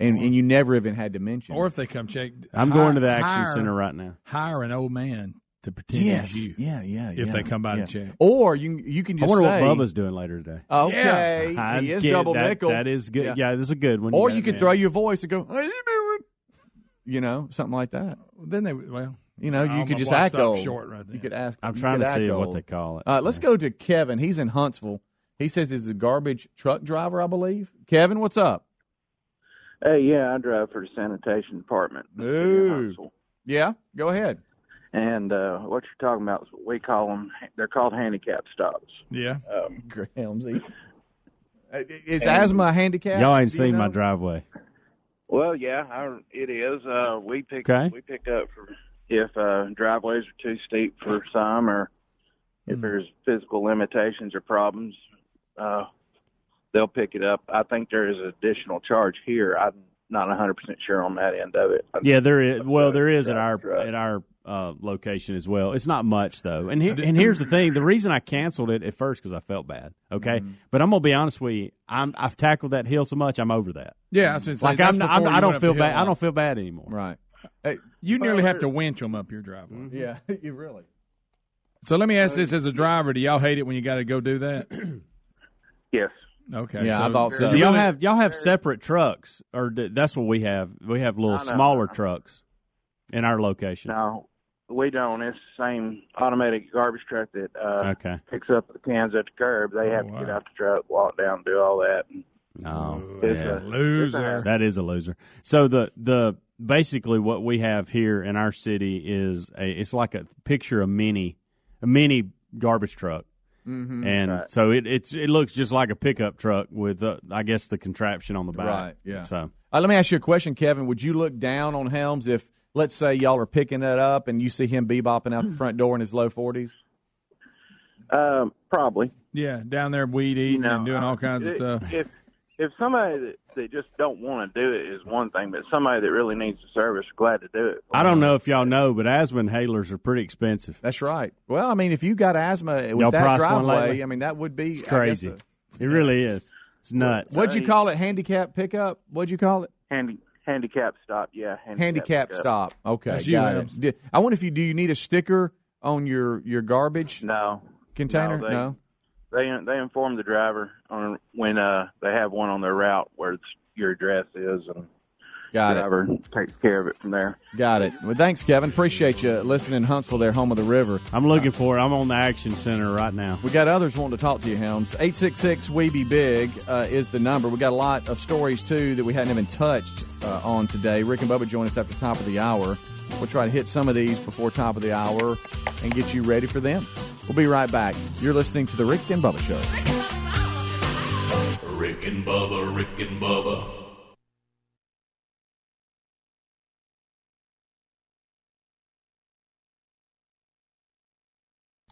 And and you never even had to mention. Or if they come check, I'm hire- going to the action hire- center right now. Hire an old man to pretend yes, he's you. yeah, yeah. If yeah, they come by yeah. to check. or you you can I just wonder say, what Bubba's doing later today. Okay, I he is get- double that- nickel. That is good. Yeah. Yeah, that's a good one. Or got you could throw your voice and go, "How you doing?" You know, something like that. Then they well, You know, you I'm- could just act old. short right there. You could ask. I'm trying to see act what they call it. Uh, let's go to Kevin. He's in Huntsville. He says he's a garbage truck driver, I believe. Kevin, what's up? Hey, yeah, I drive for the sanitation department. Ooh. Yeah, go ahead. And uh, what you're talking about is what we call them. They're called handicap stops. Yeah. Um, Helmsy. Uh, Is And- asthma a handicap? Y'all ain't Do you seen my driveway. Well, yeah, I, it is. Uh, we pick Okay. we pick up for if uh, driveways are too steep for some, or if there's physical limitations or problems. Uh, they'll pick it up. I think there is an additional charge here. I'm not 100 percent sure on that end of it. Yeah, there is. Well, there is at our at our uh, location as well. It's not much though. And here, and here's the thing: the reason I canceled it at first because I felt bad. Okay, Mm-hmm. but I'm gonna be honest with you. I'm I've tackled that hill so much. I'm over that. Yeah, I was gonna say, like I'm, not- I'm I don't feel the hill bad. I don't feel bad anymore. Right. Hey, you nearly have to winch them up your driveway. Mm-hmm. Yeah, (laughs) you really. So let me ask this: as a driver, do y'all hate it when you got to go do that? (clears throat) yes. Okay. Yeah, so I thought so. Do y'all have y'all have separate trucks, or d- that's what we have? We have little No, no, smaller no. trucks in our location. No, we don't. It's the same automatic garbage truck that uh, Okay. picks up the cans at the curb. They have to get out the truck, walk down, do all that. And Oh, It's yeah. a loser. That is a loser. So the the basically what we have here in our city is a it's like a picture a mini a mini garbage truck. Mhm. And Right. so it it's it looks just like a pickup truck with uh, I guess the contraption on the back. Right, yeah. So Uh, let me ask you a question, Kevin. Would you look down on Helms if, let's say, y'all are picking that up and you see him bebopping out the front door in his low forties? Um, probably. Yeah, down there weed eating know, and doing all kinds of If- stuff. If if somebody that, that just don't want to do it is one thing, but somebody that really needs the service, glad to do it. I don't know if y'all know, but asthma inhalers are pretty expensive. That's right. Well, I mean, if you got asthma with Y'all that priced one driveway. I mean, that would be It's crazy. a- It really is. It's nuts. What'd you call it? Handicap pickup? What'd you call it? Handy handicap stop, yeah. Handicap pickup. stop. Okay, That's you, got it. Did- I wonder if you do. You need a sticker on your your garbage No container? No, No. they, They they inform the driver on when uh they have one on their route where it's, your address is, and Got the it. driver takes care of it from there. Got it. Well, thanks, Kevin. Appreciate you listening in Huntsville, there, home of the river. I'm looking for it. I'm on the Action Center right now. We got others wanting to talk to you, Helms. 866 We Be Big uh, is the number. We got a lot of stories, too, that we hadn't even touched uh, on today. Rick and Bubba join us after top of the hour. We'll try to hit some of these before top of the hour and get you ready for them. We'll be right back. You're listening to The Rick and Bubba Show. Rick and Bubba, Rick and Bubba.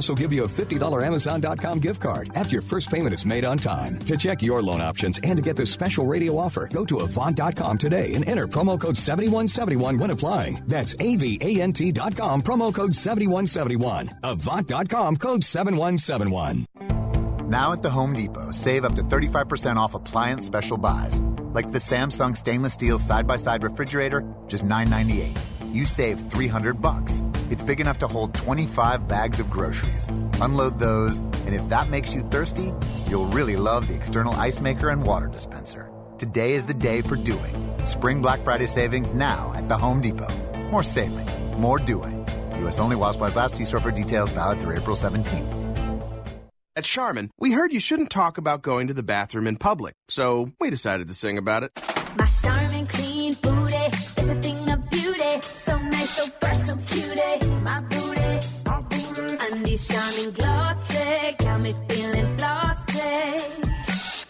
also give you a $50 Amazon.com gift card after your first payment is made on time. To check your loan options and to get this special radio offer, go to Avant.com today and enter promo code 7171 when applying. That's AVANT.com, promo code 7171. Avant.com, code 7171. Now at the Home Depot, save up to 35% off appliance special buys, like the Samsung stainless steel side-by-side refrigerator, just 998. You save 300 bucks. It's big enough to hold 25 bags of groceries. Unload those, and if that makes you thirsty, you'll really love the external ice maker and water dispenser. Today is the day for doing. Spring Black Friday savings now at the Home Depot. More saving, more doing. U.S. only while supplies last. See store for details. Valid through April 17th. At Charmin, we heard you shouldn't talk about going to the bathroom in public, so we decided to sing about it. My Charmin clean booty is a thing of beauty. So nice, so fresh, shining glossy, got me feeling flossy.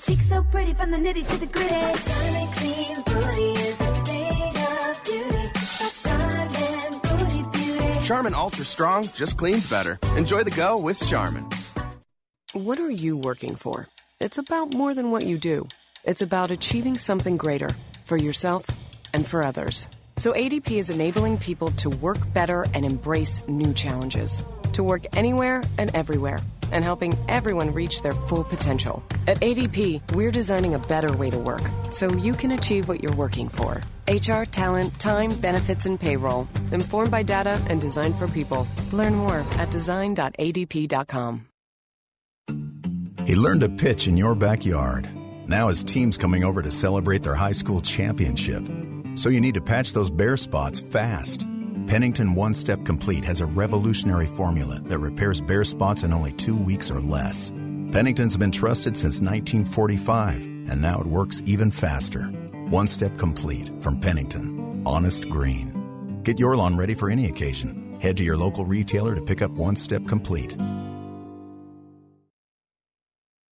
Cheeks so pretty from the nitty to the gritty. My Charmin clean booty is a thing of beauty. My Charmin booty beauty. Charmin Ultra Strong just cleans better. Enjoy the go with Charmin. What are you working for? It's about more than what you do. It's about achieving something greater for yourself and for others. So ADP is enabling people to work better and embrace new challenges, to work anywhere and everywhere, and helping everyone reach their full potential. At ADP, we're designing a better way to work so you can achieve what you're working for. HR, talent, time, benefits, and payroll. Informed by data and designed for people. Learn more at design.adp.com. He learned to pitch in your backyard. Now his team's coming over to celebrate their high school championship. So you need to patch those bare spots fast. Pennington One Step Complete has a revolutionary formula that repairs bare spots in only two weeks or less. Pennington's been trusted since 1945, and now it works even faster. One Step Complete from Pennington. Honest Green. Get your lawn ready for any occasion. Head to your local retailer to pick up One Step Complete.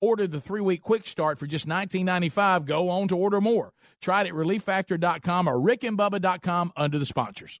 ordered the three week quick start for just $19.95 go on to order more. Try it at relieffactor.com or rickandbubba.com under the sponsors.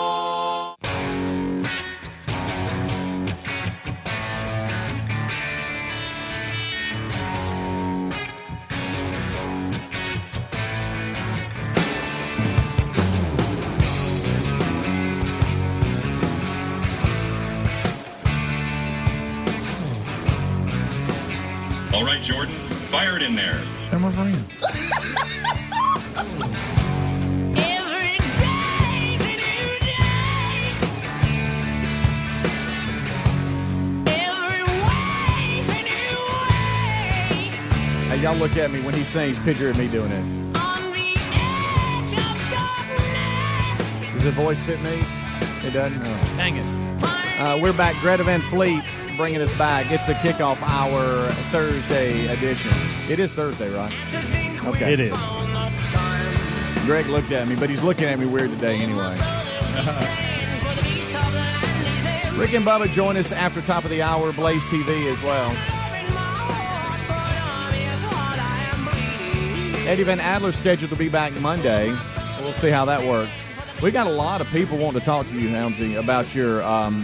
Look at me when he sings. Picture me doing it. Does the voice fit me? It doesn't. Oh. Dang it. Uh, we're back. Greta Van Fleet bringing us back. It's the kickoff hour Thursday edition. It is Thursday, right? Okay. It is. Greg looked at me, but he's looking at me weird today anyway. (laughs) Rick and Bubba join us after top of the hour, Blaze TV as well. Eddie Van Adler scheduled to be back Monday. We'll see how that works. We got a lot of people wanting to talk to you, Helmsy, about your um,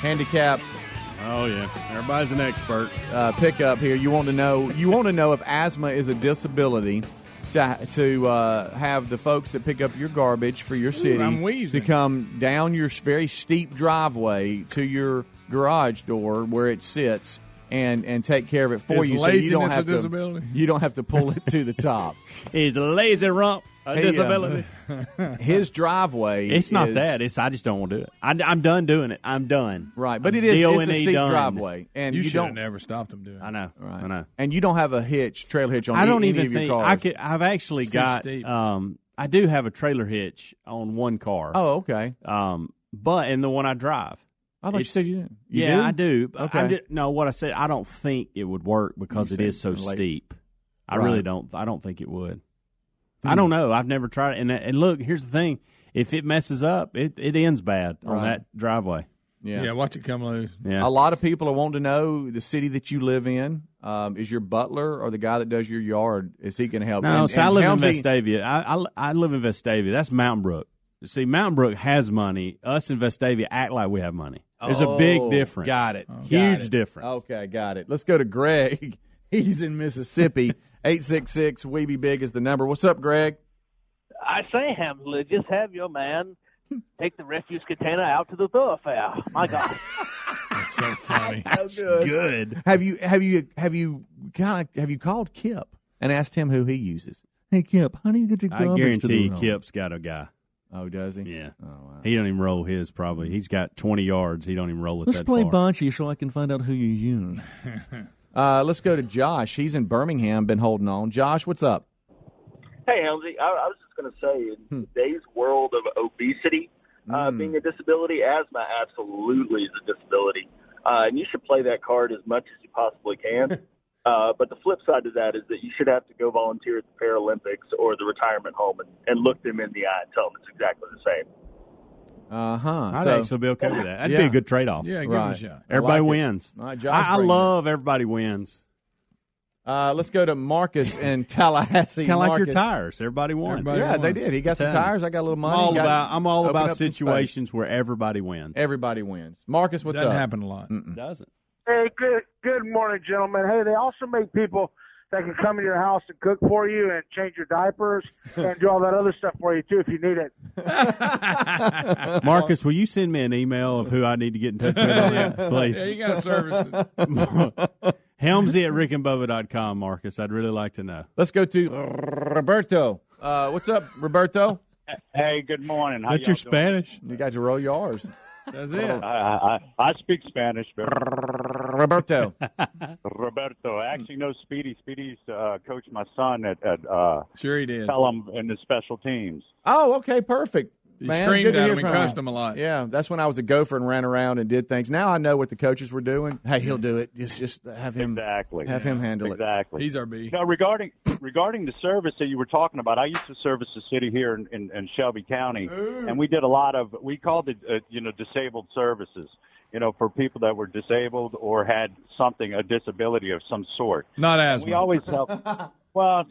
handicap Oh yeah, everybody's an expert. uh, pickup here. You want to know? You want to know if asthma is a disability to to uh, have the folks that pick up your garbage for your city I'm to come down your very steep driveway to your garage door where it sits and and take care of it for Is you, so you don't have to you don't have to pull it to the top. (laughs) He's a lazy rump, a He, uh, disability. (laughs) His driveway. It's not is- that. It's I just don't want to do it. I, am done doing it. I'm done. Right, but it is it's a D-O-N-E steep done. driveway, and you, you, should have don't. never stopped them doing. it. I know. Right. I know. And you don't have a hitch, trail hitch on I don't any even of your think cars. I could. I've actually It's too got. Um, I do have a trailer hitch on one car. Oh, okay. Um, but in the one I drive. I thought you said you didn't. You yeah, do? I do. Okay. I did, no, what I said, I don't think it would work because You it is so late. steep. I Right. really don't. I don't think it would. Hmm. I don't know. I've never tried it. And and look, here's the thing: if it messes up, it, it ends bad on that driveway. Yeah. Yeah, watch it come loose. Yeah. A lot of people are wanting to know the city that you live in. Um, is your butler or the guy that does your yard? Is he going to help? No, And- so I and live in Helmsy- Vestavia. I, I I live in Vestavia. That's Mountain Brook. See, Mountain Brook has money. Us in Vestavia act like we have money. There's a big Oh, difference. Got it. Huge Got it. difference. Okay, got it. Let's go to Greg. (laughs) He's in Mississippi. (laughs) Eight six six. We be big is the number. What's up, Greg? I say, Hamsley, just have your man take the refuse container out to the thoroughfare. My God. (laughs) That's so funny. So good. Have you have you have you kind of have you called Kip and asked him who he uses? Hey Kip, how do you get your I garbage to guarantee the you Kip's got a guy. Oh, does he? Yeah. Oh, wow. He don't even roll his. Probably he's got twenty yards. He don't even roll it Let's that play far. bocce so I can find out who you use. (laughs) uh, let's go to Josh. He's in Birmingham. Been holding on. Josh, what's up? Hey, Helmsy, I, I was just going to say, in today's world of obesity uh, Hmm. being a disability, asthma absolutely is a disability. Uh, and you should play that card as much as you possibly can. (laughs) uh, but the flip side to that is that you should have to go volunteer at the Paralympics or the retirement home and, and look them in the eye and tell them it's exactly the same. Uh huh. I'd so, actually be okay with that. That'd Yeah. be a good trade off. Yeah, give Right. it a shot. I Everybody like wins. All right, Josh, I, I bring it. love everybody wins. Uh, let's go to Marcus in (laughs) Tallahassee. Kind of like your tires. Everybody won. Everybody Yeah, won. they did. He got some tires. I got a little money. I'm all Got- about. I'm all about up some space. situations where everybody wins. Everybody wins. Marcus, what's Doesn't up? happen a lot. Doesn't. Hey, good good morning, gentlemen. Hey, they also make people that can come to your house and cook for you and change your diapers (laughs) and do all that other stuff for you too if you need it. (laughs) Marcus, will you send me an email of who I need to get in touch with on that, please? Yeah, you got to service. (laughs) Helmsy at rickandbubba.com, Marcus. I'd really like to know. Let's go to Roberto. Uh, what's up, Roberto? Hey, good morning. How That's your doing? Spanish? You got to roll your R's. That's I, I, I speak Spanish, but Roberto. (laughs) Roberto. I actually know Speedy. Speedy's uh, coached my son at, at uh, Sure he did. Pelham in the special teams. Oh, okay, perfect. You Man, screamed good to at hear him and from cussed you. him a lot. Yeah, that's when I was a gopher and ran around and did things. Now I know what the coaches were doing. Hey, he'll do it. Just, just have him Exactly. have him handle it. Exactly. He's our B. Now, regarding regarding the service that you were talking about, I used to service the city here in, in, in Shelby County, and we did a lot of we called it uh, you know disabled services. You know, for people that were disabled or had something a disability of some sort. Not And asthma. We always help. (laughs) well, n-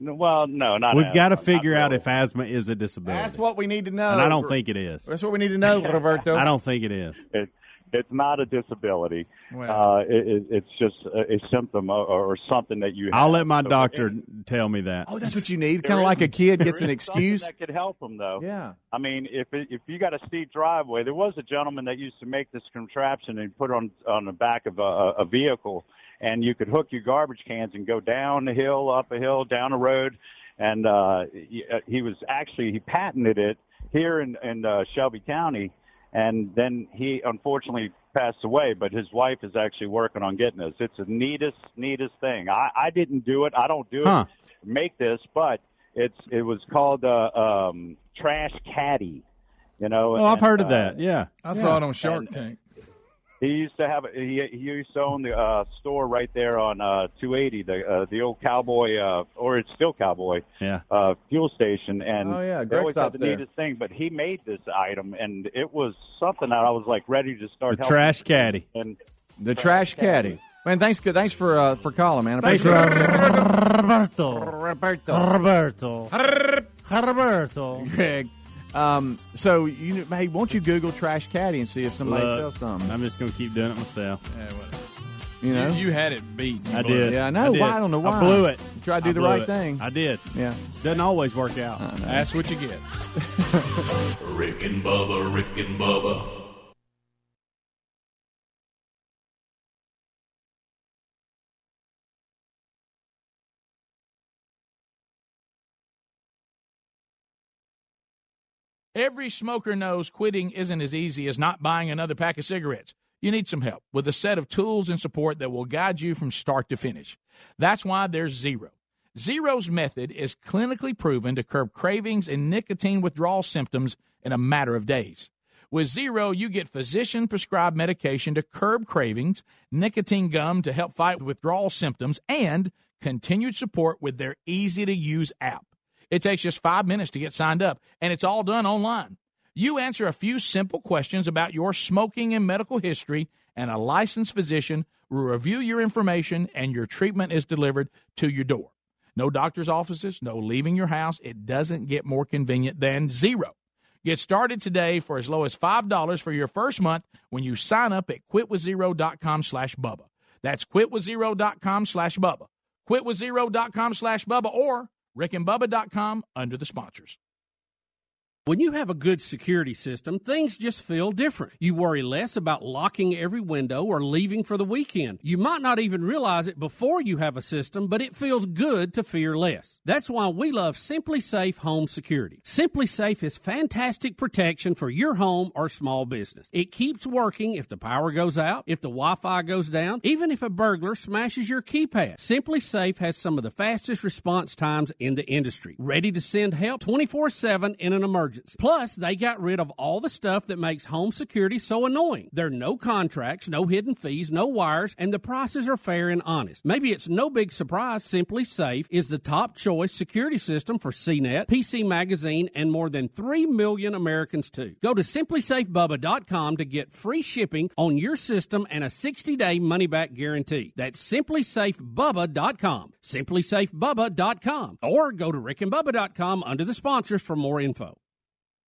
well, no, not. We've got to figure out really. if asthma is a disability. That's what we need to know. and I don't think it is. That's what we need to know, Roberto. I don't think it is. It, it's not a disability. Well. Uh, it, it, it's just a, a symptom or, or something that you. Have. I'll let my So- doctor tell me that. Oh, that's what you need. Kind of like a kid gets an excuse. that could help them though. Yeah. I mean, if it, if you got a steep driveway, there was a gentleman that used to make this contraption and put it on on the back of a, a vehicle, and you could hook your garbage cans and go down the hill, up a hill, down a road, and uh, he, uh, he was actually he patented it here in in uh, Shelby County, and then he unfortunately passed away. But his wife is actually working on getting this. It's the neatest neatest thing. I I didn't do it. I don't do Huh. it. Make this, but it's it was called uh, um, Trash Caddy. You know. Oh, I've and, heard of uh, that. Yeah. I saw it on Shark Tank. He used to have he he used to own the uh, store right there on uh, 280, the uh, the old cowboy, uh, or it's still cowboy Yeah. uh, fuel station, and Oh, yeah, they Greg always had the there. neatest thing. But he made this item, and it was something that I was like ready to start. The trash caddy. And The trash caddy. Man, thanks. good. Thanks for uh, for calling, man. I Thanks, appreciate it. Roberto. Roberto. Roberto. Roberto. Greg. Um, so you hey, won't you Google trash caddy and see if somebody Look, sells something? I'm just going to keep doing it myself. Yeah, whatever. You know, you, you had it beat. You I blew did. it. Yeah, I know. did. Why? I don't know why. I blew it. You try to do I the right it. thing. I did. Yeah. Doesn't always work out. That's what you get. (laughs) Rick and Bubba, Rick and Bubba. Every smoker knows quitting isn't as easy as not buying another pack of cigarettes. You need some help with a set of tools and support that will guide you from start to finish. That's why there's Zero. Zero's method is clinically proven to curb cravings and nicotine withdrawal symptoms in a matter of days. With Zero, you get physician prescribed medication to curb cravings, nicotine gum to help fight withdrawal symptoms, and continued support with their easy to use app. It takes just five minutes to get signed up, and it's all done online. You answer a few simple questions about your smoking and medical history, and a licensed physician will review your information, and your treatment is delivered to your door. No doctor's offices, no leaving your house. It doesn't get more convenient than zero. Get started today for as low as $5 for your first month when you sign up at quitwithzero.com slash Bubba. That's quitwithzero.com slash Bubba. Quitwithzero.com slash Bubba or rickandbubba.com under the sponsors. When you have a good security system, things just feel different. You worry less about locking every window or leaving for the weekend. You might not even realize it before you have a system, but it feels good to fear less. That's why we love SimpliSafe Home Security. SimpliSafe is fantastic protection for your home or small business. It keeps working if the power goes out, if the Wi-Fi goes down, even if a burglar smashes your keypad. SimpliSafe has some of the fastest response times in the industry. Ready to send help 24/7 in an emergency. Plus, they got rid of all the stuff that makes home security so annoying. There are no contracts, no hidden fees, no wires, and the prices are fair and honest. Maybe it's no big surprise SimpliSafe is the top choice security system for CNET, PC Magazine, and more than 3 million Americans too. Go to simplisafebubba.com to get free shipping on your system and a 60-day money-back guarantee. That's simplisafebubba.com. simplisafebubba.com or go to rickandbubba.com under the sponsors for more info.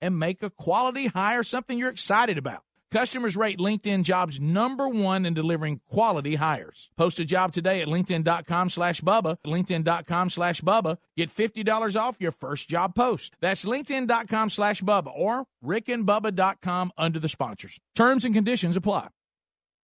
and make a quality hire something you're excited about. Customers rate LinkedIn jobs number one in delivering quality hires. Post a job today at LinkedIn.com slash Bubba. LinkedIn.com slash Bubba. Get $50 off your first job post. That's LinkedIn.com slash Bubba or RickandBubba.com under the sponsors. Terms and conditions apply.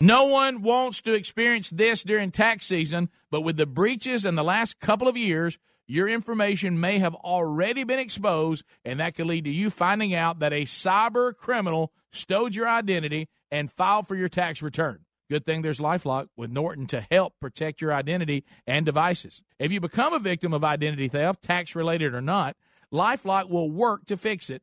No one wants to experience this during tax season, but with the breaches in the last couple of years, your information may have already been exposed, and that could lead to you finding out that a cyber criminal stowed your identity and filed for your tax return. Good thing there's Lifelock with Norton to help protect your identity and devices. If you become a victim of identity theft, tax related or not, Lifelock will work to fix it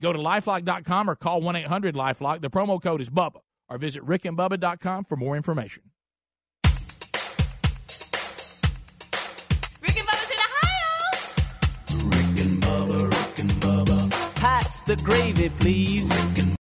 Go to lifelock.com or call 1 800 Lifelock. The promo code is BUBBA. Or visit rickandbubba.com for more information. Rick and Bubba's in Ohio. Rick and Bubba, Rick and Bubba. Pass the gravy, please.